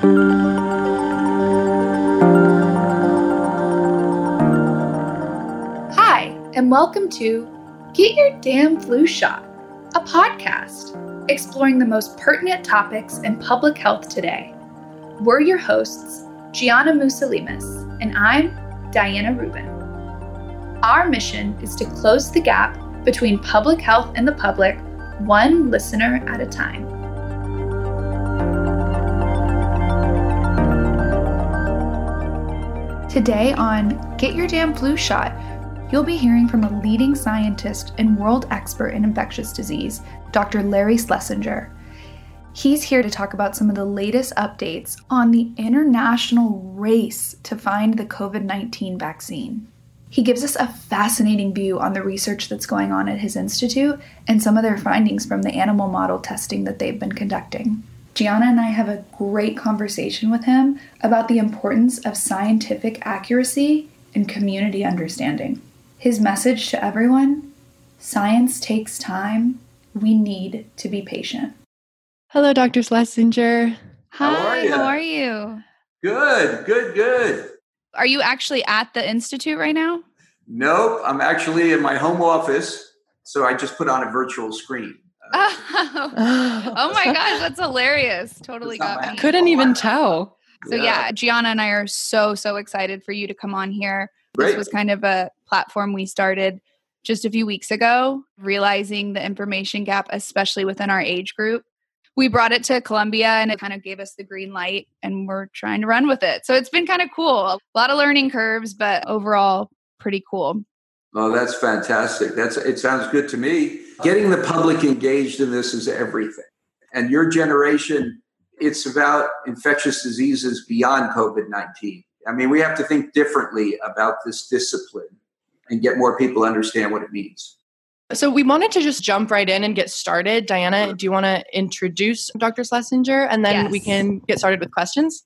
Hi, and welcome to Get Your Damn Flu Shot, a podcast exploring the most pertinent topics in public health today. We're your hosts, Gianna Musalimas, and I'm Diana Rubin. Our mission is to close the gap between public health and the public, one listener at a time. Today on Get Your Damn Flu Shot, you'll be hearing from a leading scientist and world expert in infectious disease, Dr. Larry Schlesinger. He's here to talk about some of the latest updates on the international race to find the COVID 19 vaccine. He gives us a fascinating view on the research that's going on at his institute and some of their findings from the animal model testing that they've been conducting. Gianna and I have a great conversation with him about the importance of scientific accuracy and community understanding. His message to everyone science takes time. We need to be patient. Hello, Dr. Schlesinger. Hi, How are you? How are you? Good, good, good. Are you actually at the institute right now? Nope, I'm actually in my home office, so I just put on a virtual screen. Oh, oh my gosh, that's hilarious. Totally got my me. Couldn't even tell. So yeah, Gianna and I are so so excited for you to come on here. This was kind of a platform we started just a few weeks ago, realizing the information gap, especially within our age group. We brought it to Columbia and it kind of gave us the green light and we're trying to run with it. So it's been kind of cool. A lot of learning curves, but overall pretty cool. Oh, that's fantastic. That's it sounds good to me. Getting the public engaged in this is everything. And your generation, it's about infectious diseases beyond COVID-19. I mean, we have to think differently about this discipline and get more people to understand what it means. So we wanted to just jump right in and get started. Diana, do you want to introduce Dr. Schlesinger and then we can get started with questions?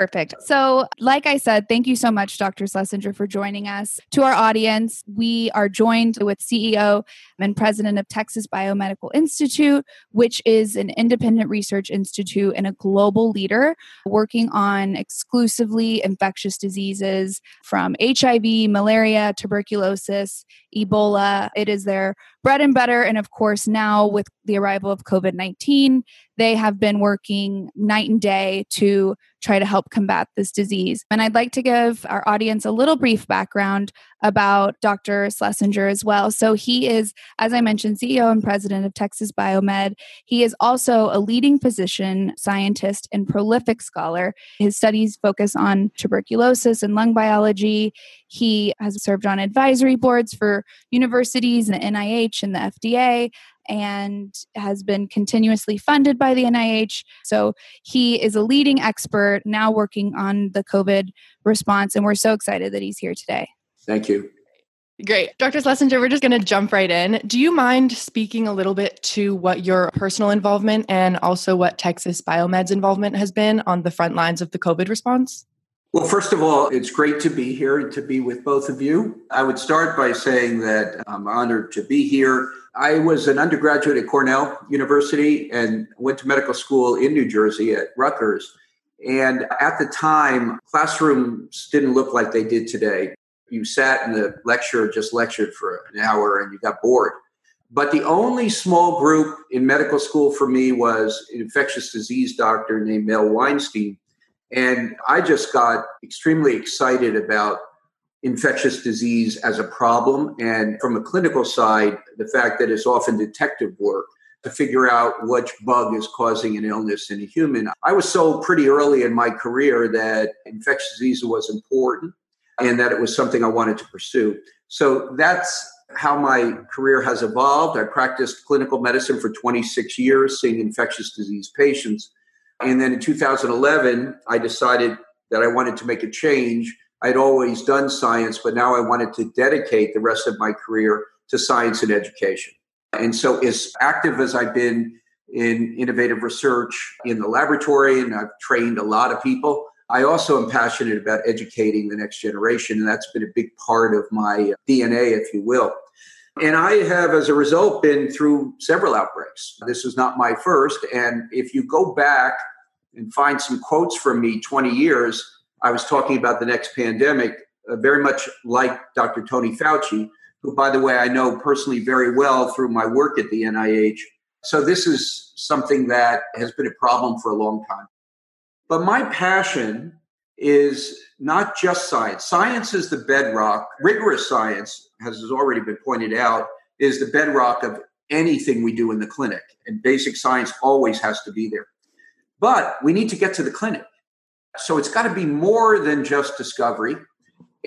Perfect. So, like I said, thank you so much, Dr. Schlesinger, for joining us. To our audience, we are joined with CEO and president of Texas Biomedical Institute, which is an independent research institute and a global leader working on exclusively infectious diseases from HIV, malaria, tuberculosis, Ebola. It is their bread and butter. And of course, now with the arrival of COVID 19, they have been working night and day to try to help combat this disease. And I'd like to give our audience a little brief background about Dr. Schlesinger as well. So he is, as I mentioned, CEO and president of Texas Biomed. He is also a leading physician, scientist, and prolific scholar. His studies focus on tuberculosis and lung biology. He has served on advisory boards for universities and the NIH and the FDA and has been continuously funded by the NIH. So he is a leading expert now working on the COVID response, and we're so excited that he's here today. Thank you. Great. Dr. Schlesinger, we're just going to jump right in. Do you mind speaking a little bit to what your personal involvement and also what Texas Biomed's involvement has been on the front lines of the COVID response? Well, first of all, it's great to be here and to be with both of you. I would start by saying that I'm honored to be here. I was an undergraduate at Cornell University and went to medical school in New Jersey at Rutgers. And at the time, classrooms didn't look like they did today. You sat in the lecture, just lectured for an hour, and you got bored. But the only small group in medical school for me was an infectious disease doctor named Mel Weinstein. And I just got extremely excited about infectious disease as a problem. And from a clinical side, the fact that it's often detective work to figure out which bug is causing an illness in a human. I was so pretty early in my career that infectious disease was important and that it was something I wanted to pursue. So that's how my career has evolved. I practiced clinical medicine for 26 years, seeing infectious disease patients. And then in 2011, I decided that I wanted to make a change. I'd always done science, but now I wanted to dedicate the rest of my career to science and education. And so, as active as I've been in innovative research in the laboratory, and I've trained a lot of people, I also am passionate about educating the next generation. And that's been a big part of my DNA, if you will. And I have, as a result, been through several outbreaks. This is not my first. And if you go back and find some quotes from me 20 years, I was talking about the next pandemic, uh, very much like Dr. Tony Fauci, who, by the way, I know personally very well through my work at the NIH. So this is something that has been a problem for a long time. But my passion is not just science. Science is the bedrock. Rigorous science, as has already been pointed out, is the bedrock of anything we do in the clinic. And basic science always has to be there. But we need to get to the clinic. So it's got to be more than just discovery.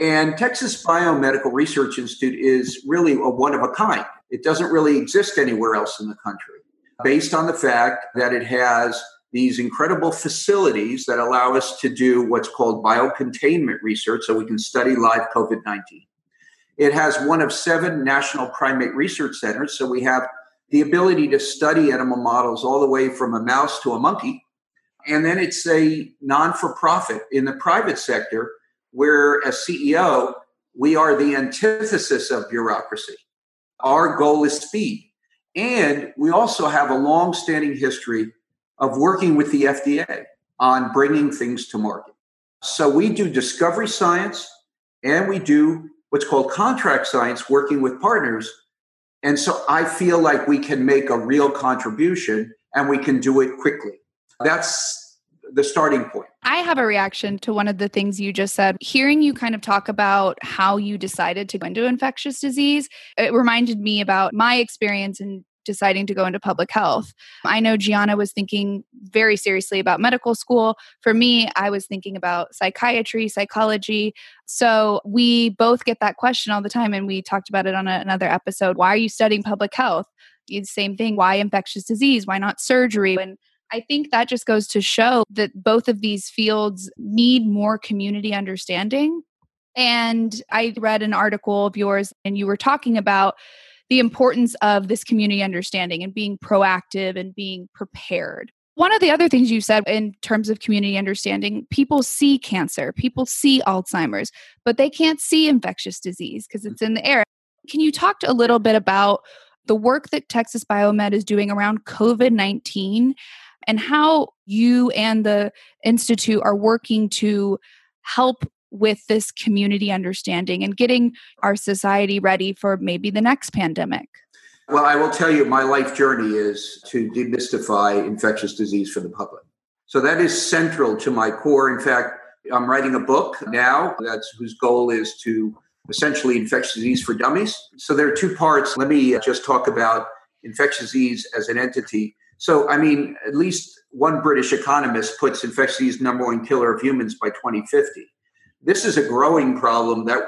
And Texas Biomedical Research Institute is really a one of a kind. It doesn't really exist anywhere else in the country, based on the fact that it has these incredible facilities that allow us to do what's called biocontainment research so we can study live COVID 19. It has one of seven national primate research centers, so we have the ability to study animal models all the way from a mouse to a monkey. And then it's a non for profit in the private sector, where as CEO, we are the antithesis of bureaucracy. Our goal is speed. And we also have a long standing history of working with the FDA on bringing things to market. So we do discovery science and we do what's called contract science, working with partners. And so I feel like we can make a real contribution and we can do it quickly. That's the starting point. I have a reaction to one of the things you just said. Hearing you kind of talk about how you decided to go into infectious disease, it reminded me about my experience in deciding to go into public health. I know Gianna was thinking very seriously about medical school. For me, I was thinking about psychiatry, psychology. So we both get that question all the time, and we talked about it on a, another episode. Why are you studying public health? The same thing. Why infectious disease? Why not surgery? And I think that just goes to show that both of these fields need more community understanding. And I read an article of yours, and you were talking about the importance of this community understanding and being proactive and being prepared. One of the other things you said in terms of community understanding, people see cancer, people see Alzheimer's, but they can't see infectious disease because it's in the air. Can you talk a little bit about the work that Texas Biomed is doing around COVID 19 and how you and the Institute are working to help with this community understanding and getting our society ready for maybe the next pandemic? Well, I will tell you, my life journey is to demystify infectious disease for the public. So that is central to my core. In fact, I'm writing a book now that's whose goal is to essentially infectious disease for dummies. So there are two parts. Let me just talk about infectious disease as an entity. So, I mean, at least one British economist puts infectious disease number one killer of humans by 2050 this is a growing problem that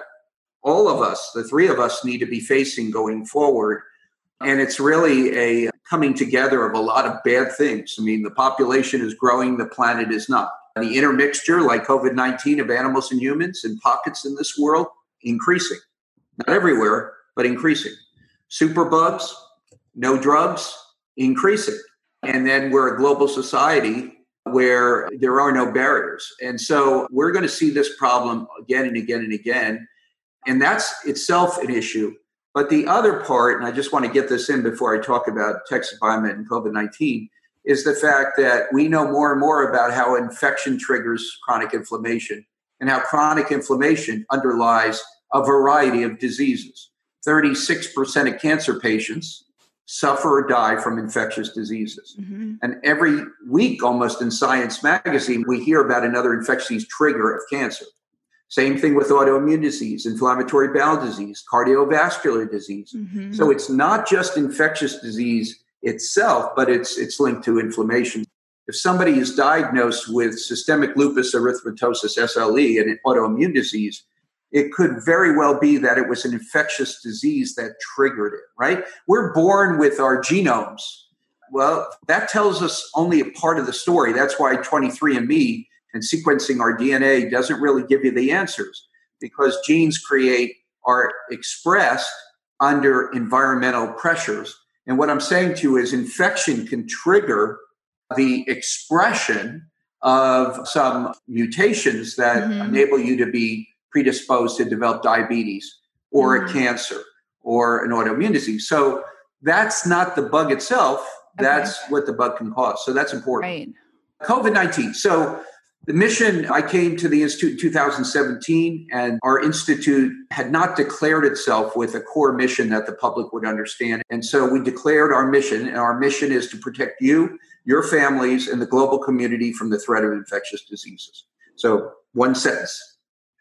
all of us, the three of us, need to be facing going forward. And it's really a coming together of a lot of bad things. I mean, the population is growing, the planet is not. The intermixture, like COVID 19, of animals and humans in pockets in this world, increasing. Not everywhere, but increasing. Superbugs, no drugs, increasing. And then we're a global society where there are no barriers. And so we're going to see this problem again and again and again. And that's itself an issue. But the other part, and I just want to get this in before I talk about Texas Biomed and COVID 19, is the fact that we know more and more about how infection triggers chronic inflammation and how chronic inflammation underlies a variety of diseases. 36% of cancer patients suffer or die from infectious diseases. Mm-hmm. And every week, almost in Science magazine, we hear about another infectious trigger of cancer. Same thing with autoimmune disease, inflammatory bowel disease, cardiovascular disease. Mm-hmm. So it's not just infectious disease itself, but it's it's linked to inflammation. If somebody is diagnosed with systemic lupus erythematosus SLE, an autoimmune disease, it could very well be that it was an infectious disease that triggered it, right? We're born with our genomes. Well, that tells us only a part of the story. That's why 23andMe and sequencing our DNA doesn't really give you the answers because genes create are expressed under environmental pressures. And what I'm saying to you is infection can trigger the expression of some mutations that mm-hmm. enable you to be predisposed to develop diabetes or mm. a cancer or an autoimmune disease. So that's not the bug itself. That's okay. what the bug can cause. So that's important. Right. COVID 19. So, the mission, I came to the Institute in 2017, and our Institute had not declared itself with a core mission that the public would understand. And so we declared our mission, and our mission is to protect you, your families, and the global community from the threat of infectious diseases. So, one sentence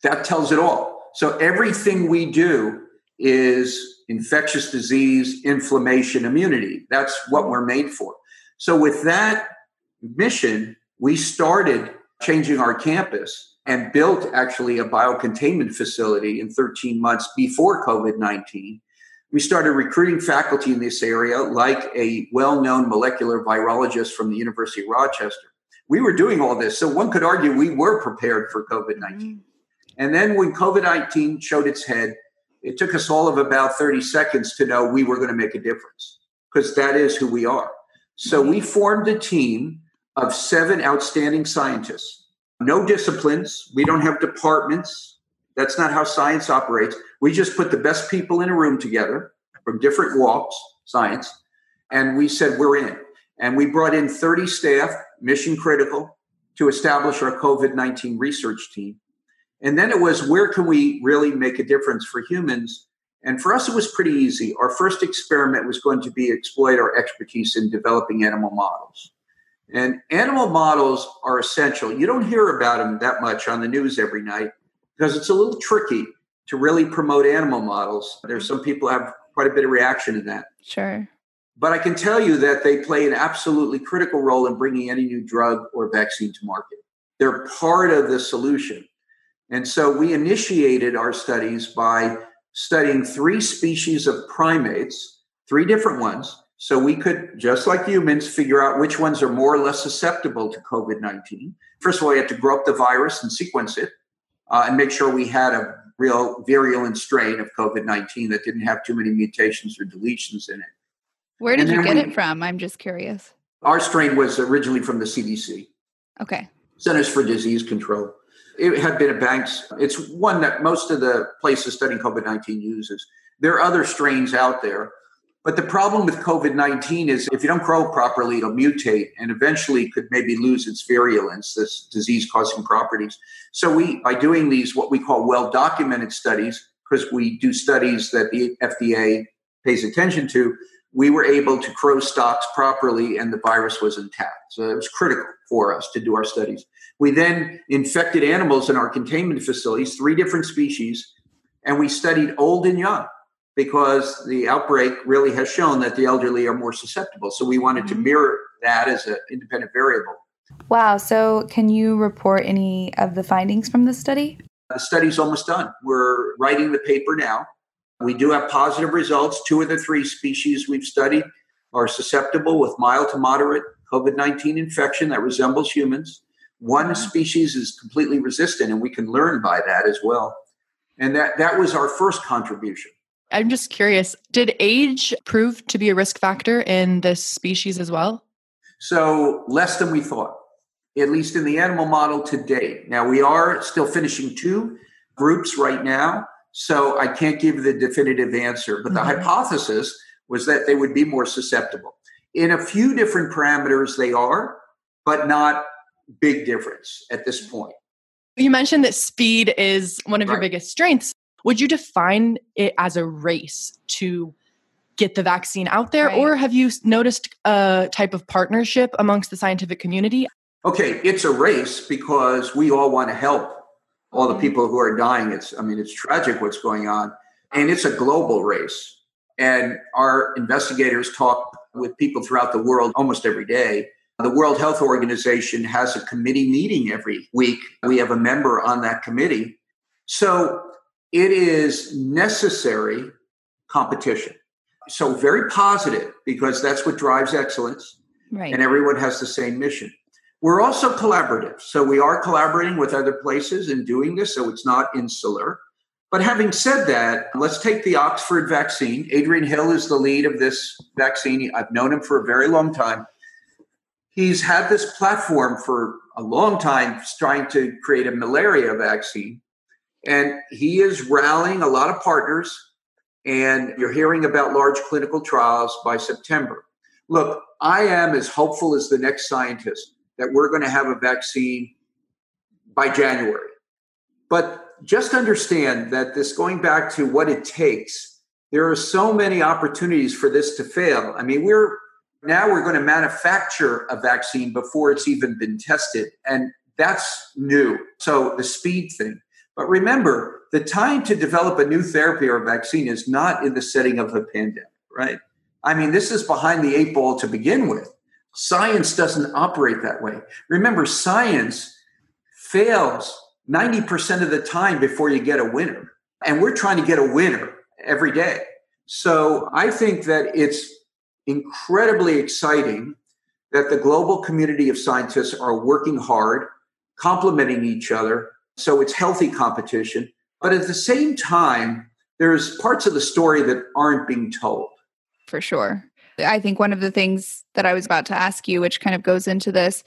that tells it all. So, everything we do is infectious disease, inflammation, immunity. That's what we're made for. So, with that mission, we started changing our campus and built actually a biocontainment facility in 13 months before COVID 19. We started recruiting faculty in this area, like a well known molecular virologist from the University of Rochester. We were doing all this, so one could argue we were prepared for COVID 19. Mm. And then when COVID 19 showed its head, it took us all of about 30 seconds to know we were going to make a difference because that is who we are. So we formed a team of seven outstanding scientists. No disciplines. We don't have departments. That's not how science operates. We just put the best people in a room together from different walks, science, and we said, we're in. And we brought in 30 staff, mission critical, to establish our COVID 19 research team. And then it was, where can we really make a difference for humans? And for us, it was pretty easy. Our first experiment was going to be exploit our expertise in developing animal models. And animal models are essential. You don't hear about them that much on the news every night because it's a little tricky to really promote animal models. There's some people have quite a bit of reaction to that. Sure. But I can tell you that they play an absolutely critical role in bringing any new drug or vaccine to market. They're part of the solution. And so we initiated our studies by studying three species of primates, three different ones, so we could, just like humans, figure out which ones are more or less susceptible to COVID 19. First of all, we had to grow up the virus and sequence it uh, and make sure we had a real virulent strain of COVID 19 that didn't have too many mutations or deletions in it. Where did you get we, it from? I'm just curious. Our strain was originally from the CDC. Okay. Centers for Disease Control. It had been a bank's, it's one that most of the places studying COVID 19 uses. There are other strains out there but the problem with COVID 19 is if you don't grow properly, it'll mutate and eventually could maybe lose its virulence, this disease causing properties. So, we, by doing these, what we call well documented studies, because we do studies that the FDA pays attention to, we were able to grow stocks properly and the virus was intact. So, it was critical for us to do our studies. We then infected animals in our containment facilities, three different species, and we studied old and young because the outbreak really has shown that the elderly are more susceptible. So we wanted to mm-hmm. mirror that as an independent variable. Wow. So can you report any of the findings from the study? The study's almost done. We're writing the paper now. We do have positive results. Two of the three species we've studied are susceptible with mild to moderate COVID 19 infection that resembles humans. One mm-hmm. species is completely resistant, and we can learn by that as well. And that, that was our first contribution. I'm just curious did age prove to be a risk factor in this species as well? So, less than we thought, at least in the animal model to date. Now, we are still finishing two groups right now, so I can't give the definitive answer, but mm-hmm. the hypothesis was that they would be more susceptible. In a few different parameters, they are, but not big difference at this point. You mentioned that speed is one of right. your biggest strengths. Would you define it as a race to get the vaccine out there, right. or have you noticed a type of partnership amongst the scientific community? Okay, it's a race because we all want to help all the mm-hmm. people who are dying. It's, I mean, it's tragic what's going on, and it's a global race. And our investigators talk with people throughout the world almost every day. The World Health Organization has a committee meeting every week. We have a member on that committee. So it is necessary competition. So, very positive because that's what drives excellence. Right. And everyone has the same mission. We're also collaborative. So, we are collaborating with other places in doing this. So, it's not insular. But having said that, let's take the Oxford vaccine. Adrian Hill is the lead of this vaccine. I've known him for a very long time. He's had this platform for a long time trying to create a malaria vaccine. And he is rallying a lot of partners, and you're hearing about large clinical trials by September. Look, I am as hopeful as the next scientist that we're going to have a vaccine by January. But just understand that this going back to what it takes, there are so many opportunities for this to fail. I mean, we're now we're going to manufacture a vaccine before it's even been tested. And that's new. So the speed thing. But remember, the time to develop a new therapy or a vaccine is not in the setting of a pandemic, right? I mean, this is behind the eight ball to begin with. Science doesn't operate that way. Remember, science fails 90% of the time before you get a winner. And we're trying to get a winner every day. So I think that it's incredibly exciting that the global community of scientists are working hard, complementing each other. So it's healthy competition. But at the same time, there's parts of the story that aren't being told. For sure. I think one of the things that I was about to ask you, which kind of goes into this,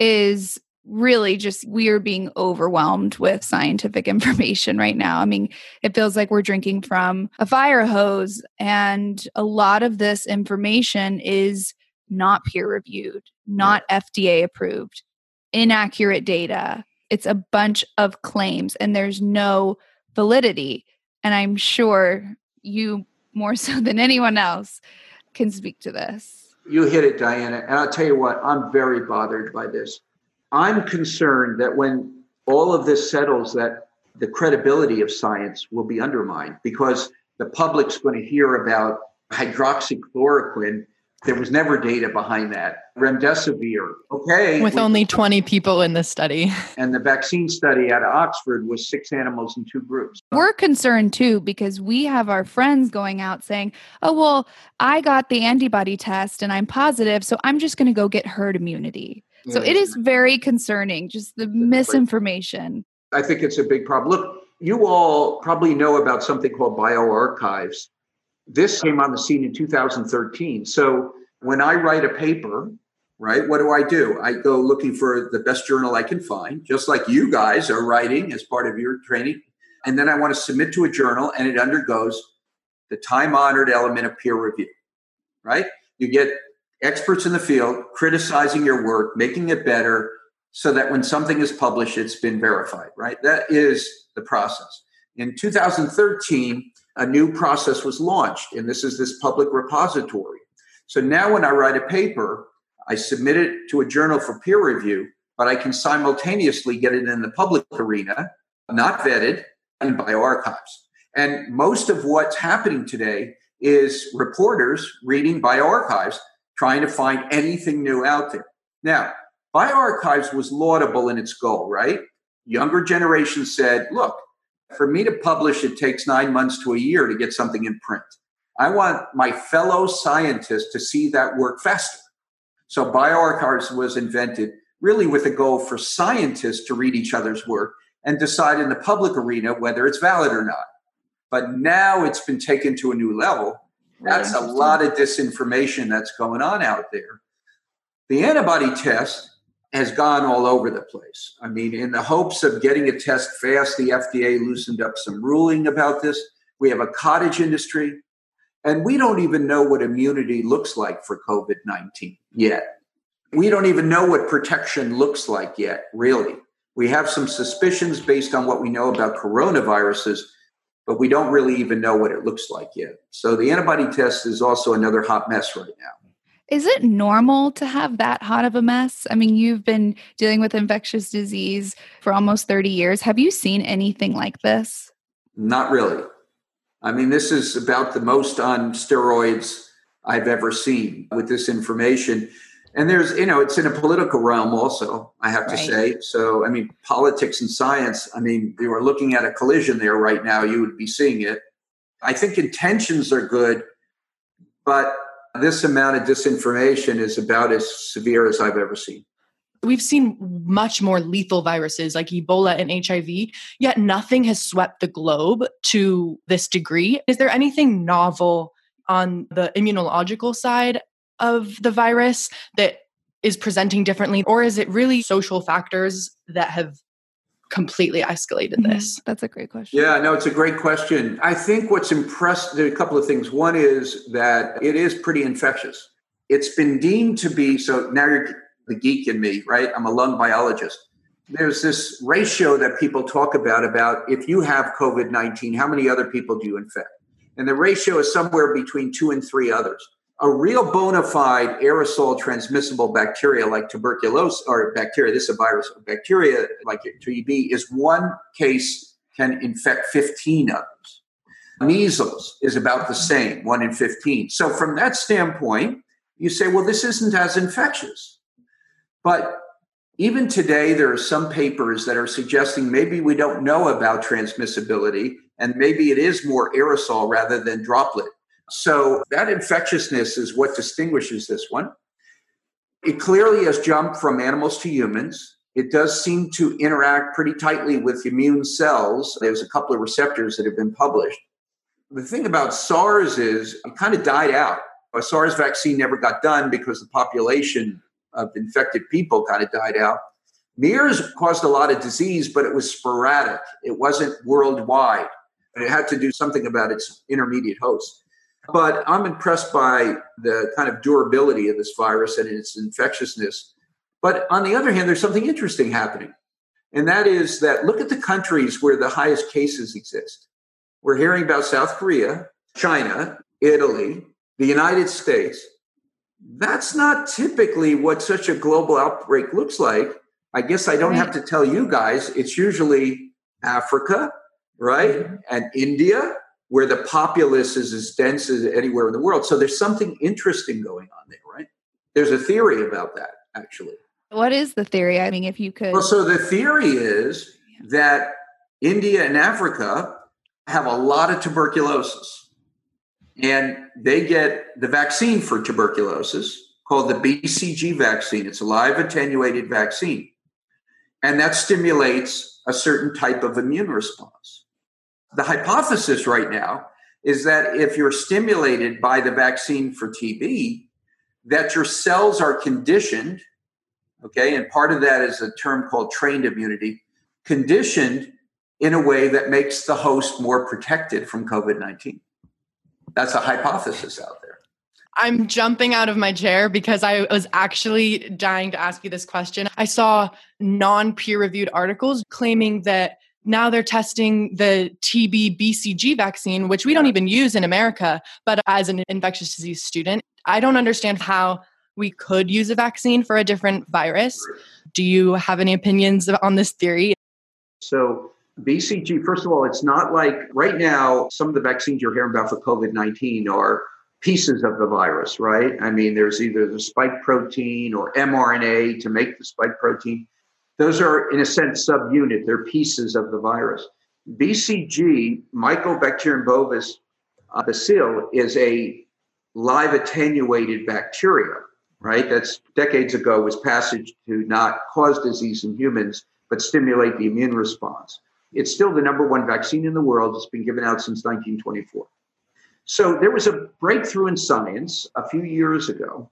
is really just we are being overwhelmed with scientific information right now. I mean, it feels like we're drinking from a fire hose, and a lot of this information is not peer reviewed, not FDA approved, inaccurate data. It's a bunch of claims, and there's no validity. And I'm sure you, more so than anyone else, can speak to this. You hit it, Diana. And I'll tell you what, I'm very bothered by this I'm concerned that when all of this settles, that the credibility of science will be undermined because the public's going to hear about hydroxychloroquine. There was never data behind that. Remdesivir, okay. With only 20 people in the study. And the vaccine study out of Oxford was six animals in two groups. We're concerned too because we have our friends going out saying, oh, well, I got the antibody test and I'm positive, so I'm just going to go get herd immunity. So it is very concerning, just the misinformation. I think it's a big problem. Look, you all probably know about something called bioarchives. This came on the scene in 2013. So when I write a paper, right, what do I do? I go looking for the best journal I can find, just like you guys are writing as part of your training. And then I want to submit to a journal and it undergoes the time honored element of peer review, right? You get experts in the field criticizing your work, making it better so that when something is published, it's been verified, right? That is the process. In 2013, a new process was launched, and this is this public repository. So now when I write a paper, I submit it to a journal for peer review, but I can simultaneously get it in the public arena, not vetted, in bioRxives. And most of what's happening today is reporters reading bioRxives trying to find anything new out there. Now, bioRxives was laudable in its goal, right? Younger generations said, look, for me to publish, it takes nine months to a year to get something in print. I want my fellow scientists to see that work faster. So bioRxives was invented really with a goal for scientists to read each other's work and decide in the public arena whether it's valid or not. But now it's been taken to a new level that's a lot of disinformation that's going on out there. The antibody test has gone all over the place. I mean, in the hopes of getting a test fast, the FDA loosened up some ruling about this. We have a cottage industry, and we don't even know what immunity looks like for COVID 19 yet. We don't even know what protection looks like yet, really. We have some suspicions based on what we know about coronaviruses, but we don't really even know what it looks like yet. So the antibody test is also another hot mess right now. Is it normal to have that hot of a mess? I mean, you've been dealing with infectious disease for almost 30 years. Have you seen anything like this? Not really. I mean, this is about the most on steroids I've ever seen with this information and there's you know it's in a political realm also i have to say. So i mean politics and science i mean you are looking at a collision there right now you would be seeing it. I think intentions are good but this amount of disinformation is about as severe as i've ever seen. We've seen much more lethal viruses like Ebola and HIV, yet nothing has swept the globe to this degree. Is there anything novel on the immunological side of the virus that is presenting differently? Or is it really social factors that have completely escalated mm-hmm. this? That's a great question. Yeah, no, it's a great question. I think what's impressed, there are a couple of things. One is that it is pretty infectious. It's been deemed to be, so now you're the geek in me, right? I'm a lung biologist. There's this ratio that people talk about about if you have COVID 19, how many other people do you infect? And the ratio is somewhere between two and three others. A real bona fide aerosol transmissible bacteria like tuberculosis or bacteria, this is a virus, bacteria like TB is one case can infect 15 others. Measles is about the same, one in 15. So, from that standpoint, you say, well, this isn't as infectious. But even today, there are some papers that are suggesting maybe we don't know about transmissibility and maybe it is more aerosol rather than droplet. So, that infectiousness is what distinguishes this one. It clearly has jumped from animals to humans. It does seem to interact pretty tightly with immune cells. There's a couple of receptors that have been published. The thing about SARS is it kind of died out. A SARS vaccine never got done because the population of infected people kind of died out. MERS caused a lot of disease, but it was sporadic. It wasn't worldwide. It had to do something about its intermediate host. But I'm impressed by the kind of durability of this virus and its infectiousness but on the other hand, there's something interesting happening. And that is that look at the countries where the highest cases exist. We're hearing about South Korea, China, Italy, the United States. That's not typically what such a global outbreak looks like. I guess I don't right. have to tell you guys, it's usually Africa, right? Mm-hmm. And India, where the populace is as dense as anywhere in the world. So there's something interesting going on there, right? There's a theory about that, actually. What is the theory? I mean, if you could. Well, so the theory is that India and Africa have a lot of tuberculosis, and they get the vaccine for tuberculosis called the BCG vaccine. It's a live attenuated vaccine, and that stimulates a certain type of immune response. The hypothesis right now is that if you're stimulated by the vaccine for TB, that your cells are conditioned Okay. And part of that is a term called trained immunity, conditioned in a way that makes the host more protected from COVID 19. That's a hypothesis out there. I'm jumping out of my chair because I was actually dying to ask you this question. I saw non peer reviewed articles claiming that now they're testing the TB BCG vaccine, which we don't even use in America. But as an infectious disease student, I don't understand how we could use a vaccine for a different virus. Do you have any opinions on this theory? So, BCG, first of all, it's not like right now, some of the vaccines you're hearing about for COVID 19 are pieces of the virus, right? I mean, there's either the spike protein or mRNA to make the spike protein. Those are, in a sense, subunit, they're pieces of the virus. BCG, Mycobacterium bovis uh, is a live attenuated bacteria right? That's decades ago was passage to not cause disease in humans, but stimulate the immune response. It's still the number one vaccine in the world. It's been given out since 1924. So there was a breakthrough in science a few years ago,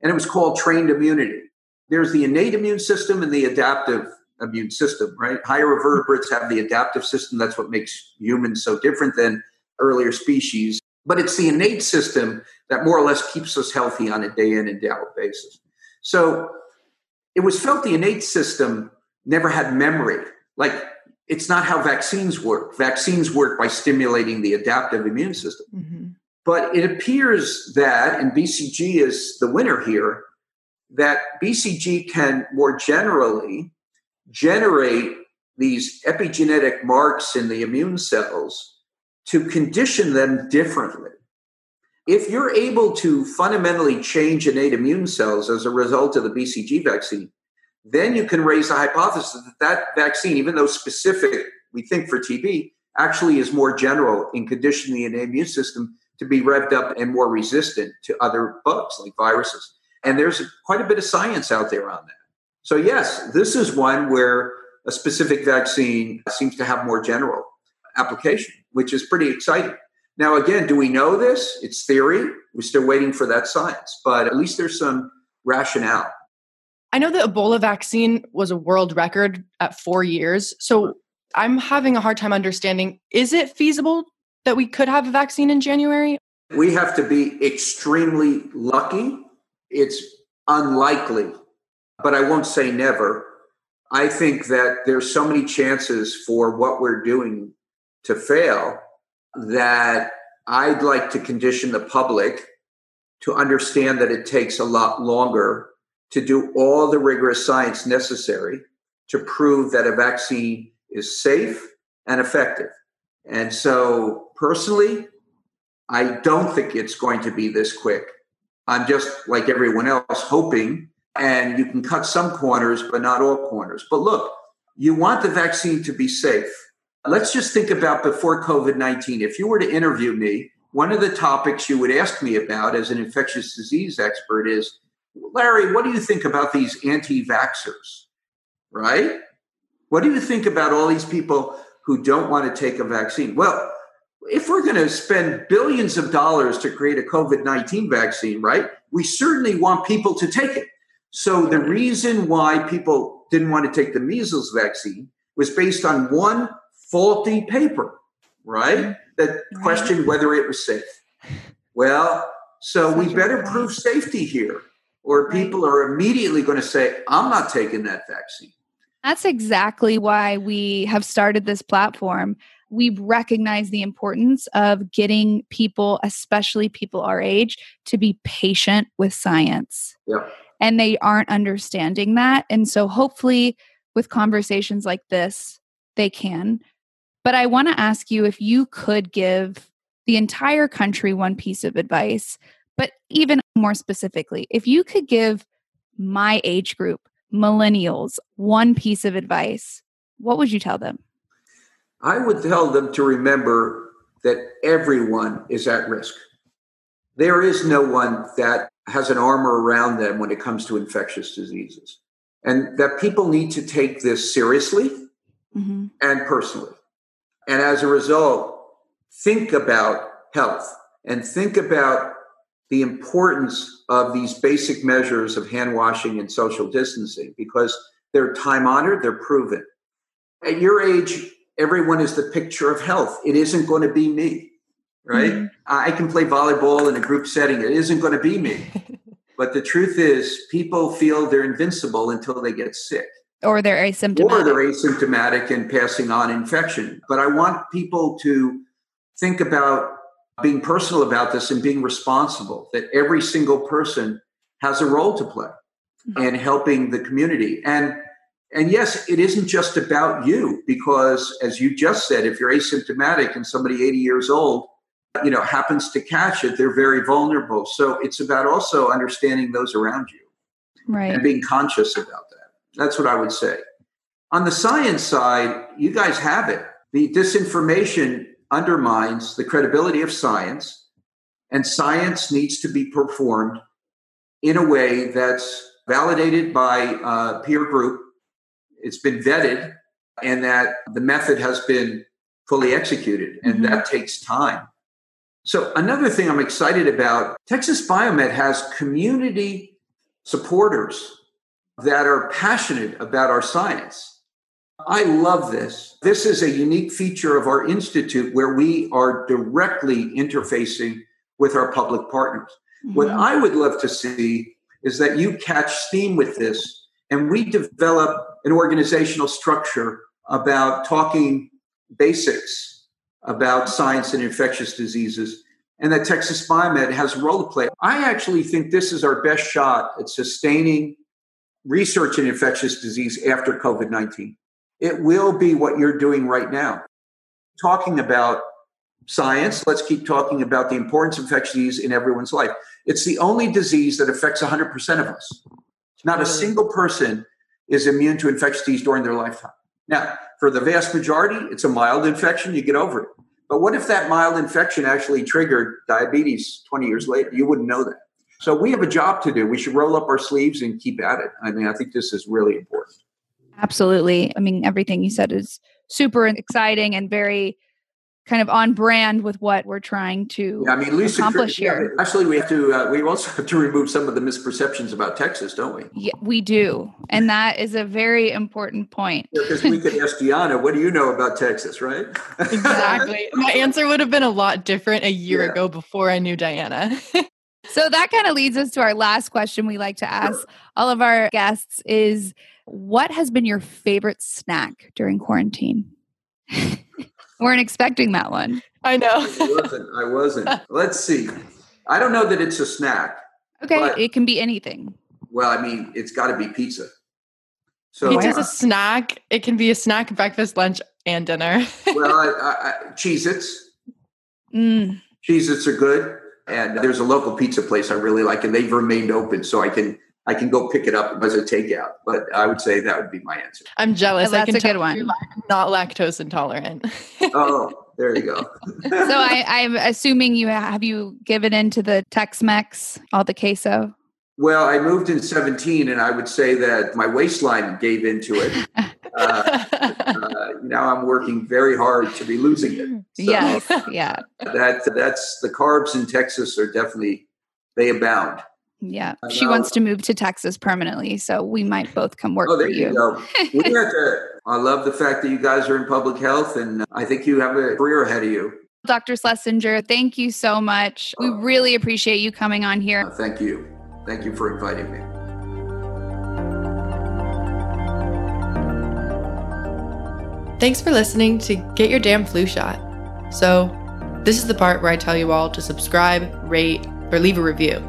and it was called trained immunity. There's the innate immune system and the adaptive immune system, right? Higher vertebrates have the adaptive system. That's what makes humans so different than earlier species. But it's the innate system that more or less keeps us healthy on a day in and day out basis. So it was felt the innate system never had memory. Like it's not how vaccines work. Vaccines work by stimulating the adaptive immune system. Mm-hmm. But it appears that, and BCG is the winner here, that BCG can more generally generate these epigenetic marks in the immune cells to condition them differently. If you're able to fundamentally change innate immune cells as a result of the BCG vaccine, then you can raise the hypothesis that that vaccine, even though specific, we think for TB, actually is more general in conditioning the innate immune system to be revved up and more resistant to other bugs like viruses. And there's quite a bit of science out there on that. So, yes, this is one where a specific vaccine seems to have more general application, which is pretty exciting. Now, again, do we know this? It's theory. We're still waiting for that science, but at least there's some rationale. I know the Ebola vaccine was a world record at four years. So I'm having a hard time understanding is it feasible that we could have a vaccine in January? We have to be extremely lucky. It's unlikely but I won't say never. I think that there's so many chances for what we're doing to fail that I'd like to condition the public to understand that it takes a lot longer to do all the rigorous science necessary to prove that a vaccine is safe and effective. And so, personally, I don't think it's going to be this quick. I'm just like everyone else, hoping, and you can cut some corners, but not all corners. But look, you want the vaccine to be safe. Let's just think about before COVID 19. If you were to interview me, one of the topics you would ask me about as an infectious disease expert is Larry, what do you think about these anti vaxxers? Right? What do you think about all these people who don't want to take a vaccine? Well, if we're going to spend billions of dollars to create a COVID 19 vaccine, right, we certainly want people to take it. So the reason why people didn't want to take the measles vaccine was based on one faulty paper, right? That questioned whether it was safe. Well, so we better prove safety here, or people are immediately going to say, I'm not taking that vaccine. That's exactly why we have started this platform. We recognize the importance of getting people, especially people our age, to be patient with science. Yeah. And they aren't understanding that. And so hopefully, with conversations like this, they can. But I want to ask you if you could give the entire country one piece of advice, but even more specifically, if you could give my age group, millennials, one piece of advice, what would you tell them? I would tell them to remember that everyone is at risk. There is no one that has an armor around them when it comes to infectious diseases. And that people need to take this seriously mm-hmm. and personally. And as a result, think about health and think about the importance of these basic measures of hand washing and social distancing because they're time honored, they're proven. At your age, everyone is the picture of health. It isn't going to be me, right? Mm-hmm. I can play volleyball in a group setting, it isn't going to be me. but the truth is, people feel they're invincible until they get sick or they're asymptomatic or they're asymptomatic and passing on infection but i want people to think about being personal about this and being responsible that every single person has a role to play mm-hmm. in helping the community and and yes it isn't just about you because as you just said if you're asymptomatic and somebody 80 years old you know happens to catch it they're very vulnerable so it's about also understanding those around you right and being conscious about that that's what I would say. On the science side, you guys have it. The disinformation undermines the credibility of science, and science needs to be performed in a way that's validated by a peer group. It's been vetted, and that the method has been fully executed, and mm-hmm. that takes time. So, another thing I'm excited about Texas Biomed has community supporters that are passionate about our science. I love this. This is a unique feature of our institute where we are directly interfacing with our public partners. Mm-hmm. What I would love to see is that you catch steam with this and we develop an organizational structure about talking basics about science and infectious diseases and that Texas Biomed has a role to play. I actually think this is our best shot at sustaining research in infectious disease after COVID 19. It will be what you're doing right now. Talking about science, let's keep talking about the importance of infectious disease in everyone's life. It's the only disease that affects 100% of us. Not a single person is immune to infectious disease during their lifetime. Now, for the vast majority, it's a mild infection, you get over it. But what if that mild infection actually triggered diabetes 20 years later? You wouldn't know that. So we have a job to do. We should roll up our sleeves and keep at it. I mean, I think this is really important. Absolutely. I mean, everything you said is super exciting and very kind of on brand with what we're trying to yeah, I mean, Lisa, accomplish here. Yeah, actually, we have to. Uh, we also have to remove some of the misperceptions about Texas, don't we? Yeah, we do, and that is a very important point. Because yeah, we could ask Diana, "What do you know about Texas?" Right? exactly. My answer would have been a lot different a year ago before I knew Diana. so that kind of leads us to our last question we like to ask all of our guests is what has been your favorite snack during quarantine? We weren't expecting that one. I know. I wasn't. I wasn't. Let's see. I don't know that it's a snack. Okay, But- it can be anything. Well, I mean, it's got to be pizza. So, Pizza's a snack. It can be a snack, breakfast, lunch, and dinner. well, I, I, I, Cheez-Its. Mm, Cheez-Its are good. And there's a local pizza place I really like, and they've remained open, so I can I can go pick it up as a takeout. But I would say that would be my answer. I'm jealous. Oh, I that's can a good one. not lactose intolerant. Oh, there you go. so I, I'm assuming you have you given in to the Tex-Mex, all the queso. Well, I moved in 17, and I would say that my waistline gave into it. Uh, uh, now I'm working very hard to be losing it. So yes, yeah, that that's the carbs in Texas are definitely they abound. Yeah. I She know. wants to move to Texas permanently, so we might both come work Oh, for you you. go. We to, I love the fact that you guys are in public health, and I think you have a career ahead of you. Dr. Schlesinger, thank you so much. We really appreciate you coming on Uh, here. thank you, thank you for inviting me. Thanks for listening to Get Your Damn Flu Shot. So, this is the part where I tell you all to subscribe, rate, or leave a review.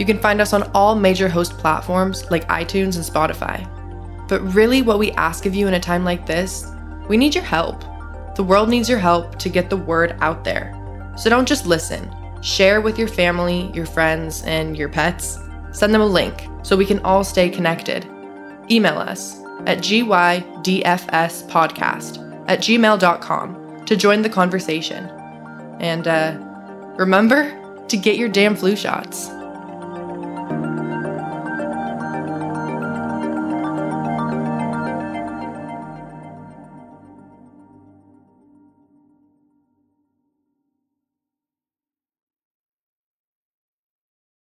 You can find us on all major host platforms like iTunes and Spotify. But really, what we ask of you in a time like this, we need your help. The world needs your help to get the word out there. So don't just listen. Share with your family, your friends, and your pets. Send them a link so we can all stay connected. Email us at gydfspodcast at gmail.com to join the conversation. And uh, remember to get your damn flu shots.